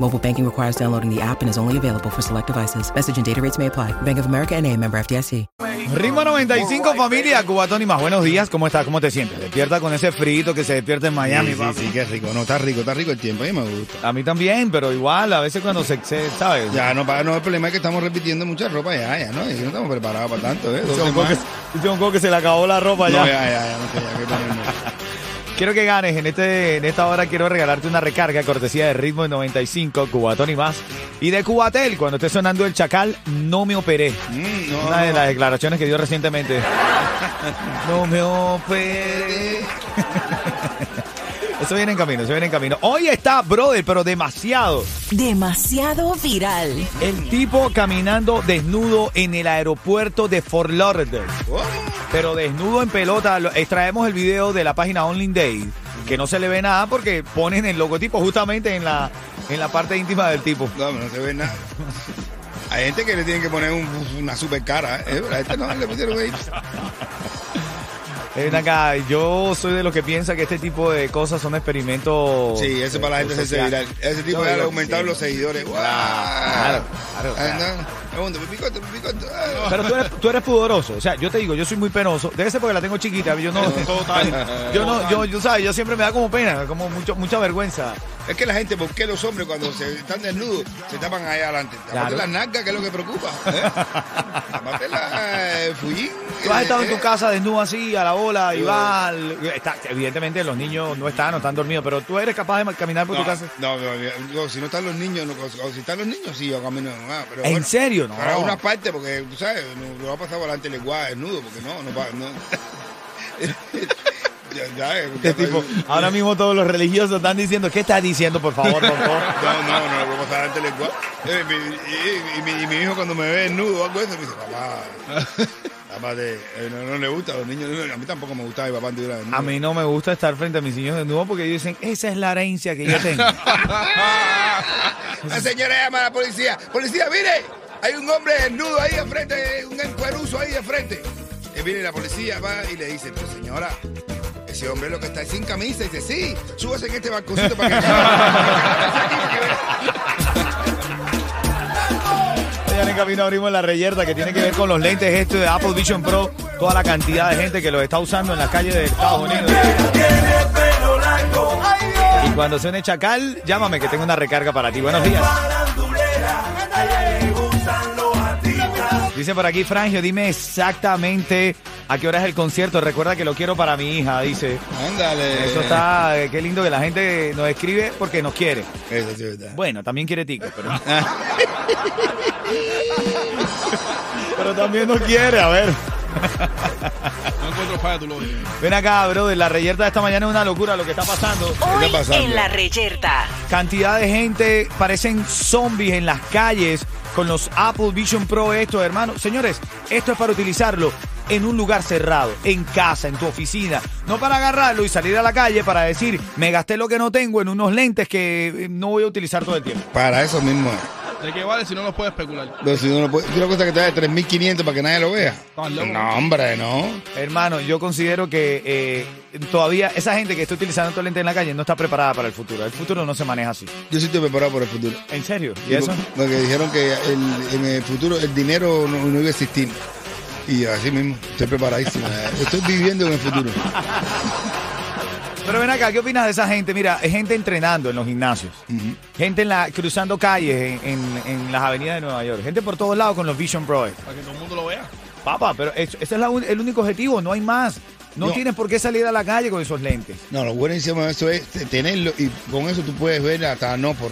Mobile banking requires downloading the app and is only available for select devices. Message and data rates may apply. Bank of America and a member FDIC. Ritmo 95, familia. Cubatón y más. Buenos días. ¿Cómo estás? ¿Cómo te sientes? Despierta con ese frito que se despierta en Miami, Sí, sí, papi. sí, qué rico. No, está rico, está rico el tiempo. A mí me gusta. A mí también, pero igual, a veces cuando se, se ¿sabes? Ya, no, no, el problema es que estamos repitiendo mucha ropa ya, ya, ¿no? Y no estamos preparados para tanto, ¿eh? Dice un que, que se le acabó la ropa No, ya. ya, ya, ya, no sé, ya, qué ponerme. Quiero que ganes en este en esta hora quiero regalarte una recarga cortesía de Ritmo de 95, Cubatón y más. Y de Cubatel, cuando esté sonando el chacal, no me operé. Mm, no, Una de no. las declaraciones que dio recientemente. No me operé. Eso viene en camino, eso viene en camino. Hoy está, brother, pero demasiado. Demasiado viral. El tipo caminando desnudo en el aeropuerto de Fort Lauderdale. Pero desnudo en pelota, lo- extraemos el video de la página Only Day, que no se le ve nada porque ponen el logotipo justamente en la, en la parte íntima del tipo. no, no se ve nada. Hay gente que le tienen que poner un- una super cara, ¿eh? A este no le pusieron ahí. Ven acá, yo soy de los que piensa que este tipo de cosas son experimentos. Sí, eso para la gente se viral. Ese tipo yo- aumentaron sí. los seguidores. ¡Guau! Claro, claro, claro. Pero tú eres, tú eres pudoroso. O sea, yo te digo, yo soy muy penoso. Debe ser porque la tengo chiquita. Yo no. Yo no, yo, yo, ¿sabes? Yo siempre me da como pena, como mucho, mucha vergüenza. Es que la gente, ¿por qué los hombres cuando se están desnudos se tapan ahí adelante? Claro. las nalgas, que es lo que preocupa. ¿eh? Eh, fullín. Tú has estado en tu casa desnudo así, a la bola, y Yo- va. al- está- evidentemente los niños no están, no están dormidos, pero tú eres capaz de caminar por tu casa. no, no, no, si no están los niños, no, o si están los niños, sí, yo camino. ah, pero ¿En bueno, serio? No. Para una parte, porque tú sabes, no, no va a pasar por delante el lenguaje desnudo, porque no, no va. No. ya, ya, Este tipo, ahora mismo todos los religiosos están diciendo, ¿qué estás diciendo, por favor, doctor? No, no, no le a pasar delante el lenguaje. Eh, y, mi, hijo cuando me ve desnudo o algo de eso, me dice, papá. Papá, te- eh, no, no le gusta a los niños. a mí tampoco me gustaba mi papá anduviera desnudo. A mí no me gusta estar frente a mis niños desnudos porque ellos dicen, esa es la herencia que yo tengo. La señora llama a la policía. Policía, mire, hay un hombre desnudo ahí enfrente, un encueruzo ahí de frente. Y viene la policía, va y le dice, pero señora, ese hombre lo que está es sin camisa. Y dice, sí, súbase en este balconcito para que Ya en camino abrimos la reyerta que tiene que ver con los lentes estos de Apple Vision Pro. Toda la cantidad de gente que los está usando en las calles de Estados Unidos. Y cuando suene Chacal, llámame que tengo una recarga para ti. Buenos días. Dice por aquí, Frangio, dime exactamente a qué hora es el concierto. Recuerda que lo quiero para mi hija, dice. Ándale. Eso está, eh, qué lindo que la gente nos escribe porque nos quiere. Eso sí es verdad. Bueno, también quiere tickets, pero. pero también no quiere, a ver. No encuentro falla tu lógica. Ven acá, brother. La reyerta de esta mañana es una locura lo que está pasando. Hoy está pasando? en la reyerta. Cantidad de gente, parecen zombies en las calles con los Apple Vision Pro, esto, hermano. Señores, esto es para utilizarlo en un lugar cerrado, en casa, en tu oficina. No para agarrarlo y salir a la calle para decir, me gasté lo que no tengo en unos lentes que eh, no voy a utilizar todo el tiempo. Para eso mismo es. ¿De qué vale si no nos puede especular? Pero si uno puede, una cosa que te da de 3.500 para que nadie lo vea. No, hombre, no. Hermano, yo considero que eh, todavía esa gente que está utilizando estos lentes en la calle no está preparada para el futuro. El futuro no se maneja así. Yo sí estoy preparado por el futuro. ¿En serio? ¿Y eso? Porque dijeron que el- en el futuro el dinero no, no iba a existir. Y así mismo, estoy preparadísimo. Estoy viviendo en el futuro. Pero ven acá, ¿qué opinas de esa gente? Mira, es gente entrenando en los gimnasios. Gente en la, cruzando calles en, en- en las avenidas de Nueva York. Gente por todos lados con los Vision Pro. Para que todo el mundo lo vea. Papá, pero es- ese es la el único objetivo, no hay más. No, No. tienes por qué salir a la calle con esos lentes. No, lo buenísimo de eso es tenerlo y con eso tú puedes ver hasta no por.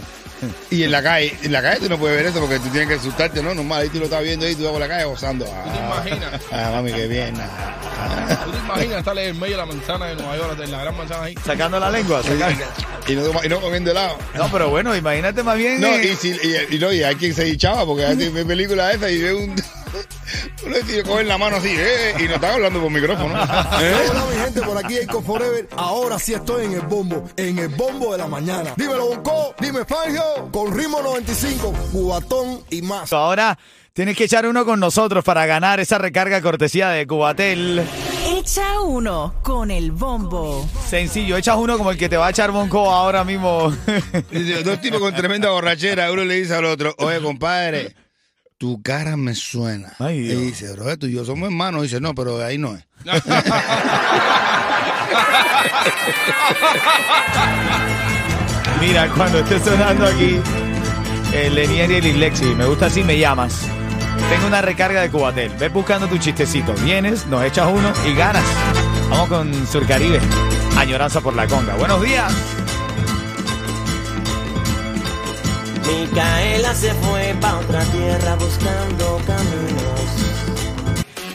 Y en la calle, en la calle tú no puedes ver eso porque tú tienes que asustarte, ¿no? Normal, ahí tú lo estás viendo ahí, tú vas por la calle gozando. Ah, te imaginas? Ah, mami, qué bien. Ah. ¿Tú te imaginas estar en medio de la manzana de Nueva York, en la gran manzana ahí? Sacando la lengua. sacando- Y no, y no comiendo helado. No, pero bueno, imagínate más bien. No, eh, y, si, y, y no, y hay quien se hinchaba porque a veces ve películas esas y ve un. Uno tío coge la mano así, eh, y no está hablando por micrófono. ¿eh? Hola mi gente, por aquí Eco Forever. Ahora sí estoy en el bombo, en el bombo de la mañana. Dímelo Bonco, dime Fangio, con ritmo 95, cubatón y más. Ahora tienes que echar uno con nosotros para ganar esa recarga cortesía de Cubatel. Echa uno con el bombo. Sencillo, echas uno como el que te va a echar Bonco ahora mismo. Dos tipos con tremenda borrachera. Uno le dice al otro, oye, compadre, tu cara me suena. Ay, y dice, Roberto y yo somos hermanos. dice, no, pero ahí no es. Mira, cuando esté sonando aquí el Lenier y el Islexi, me gusta así, me llamas. Tengo una recarga de Cubatel. Ves buscando tu chistecito. Vienes, nos echas uno y ganas. Vamos con Surcaribe. Añoranza por la conga. Buenos días. Micaela se fue pa' otra tierra buscando caminos.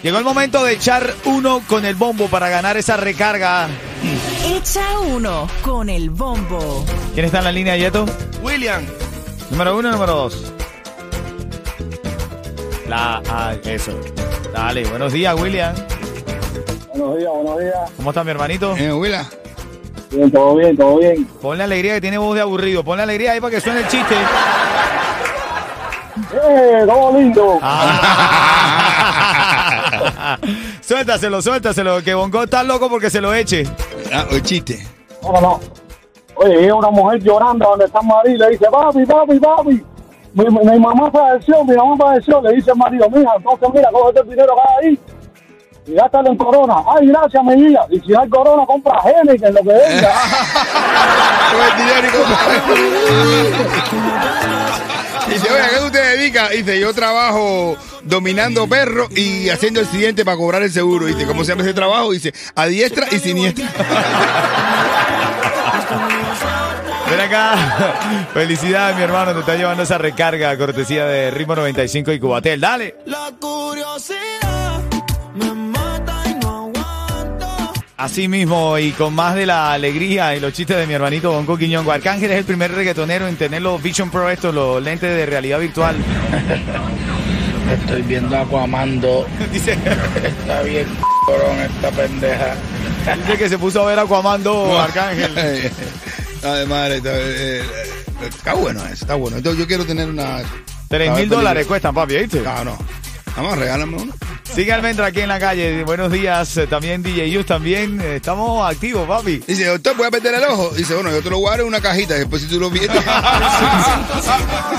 Llegó el momento de echar uno con el bombo para ganar esa recarga. Echa uno con el bombo. ¿Quién está en la línea, Yeto? William, Número uno, número dos. La, ah, eso. Dale, buenos días, William. Buenos días, buenos días. ¿Cómo está mi hermanito? Eh, Willa, Bien, todo bien, todo bien. Ponle alegría que tiene voz de aburrido. Ponle alegría ahí para que suene el chiste. ¡Eh, todo lindo! Ah. suéltaselo, suéltaselo. Que Bongo está loco porque se lo eche. ah, el chiste. No, no, no. Oye, una mujer llorando donde está María y le dice, papi, papi, papi. Mi, mi- mi mamá falleció, mi mamá falleció. Le dice el marido, mija, entonces mira, cógete el dinero que hay ahí y gástalo en corona. Ay, gracias, mi hija. Y si no hay corona, compra Heineken, lo que venga. Y Dice, oye, ¿a qué tú te dedicas? Dice, yo trabajo dominando perros y haciendo el siguiente para cobrar el seguro. Dice, ¿cómo se llama ese trabajo? Dice, a diestra y siniestra. Ven acá. Felicidades, mi hermano. Te está llevando esa recarga cortesía de Ritmo 95 y Cubatel. Dale. La curiosidad Así mismo y con más de la alegría y los chistes de mi hermanito Bonco Quiñongo. Arcángel es el primer reggaetonero en tener los Vision Pro, estos, los lentes de realidad virtual. Estoy viendo Aquamando. Dice, Está bien, corón esta pendeja. dice que se puso a ver Aquaman 2, Arcángel. Madre, está, eh, eh, está bueno eso, está bueno. Entonces, yo quiero tener una... Tres mil dólares cuestan, papi, ¿viste? No, no. Vamos, regálame uno. Sigue Almendra aquí en la calle. Buenos días. eh, También DJ Yus también. eh, Estamos activos, papi. Dice, doctor, voy a perder el ojo. Dice, bueno, yo te lo dar en una cajita. Después, si tú lo vienes.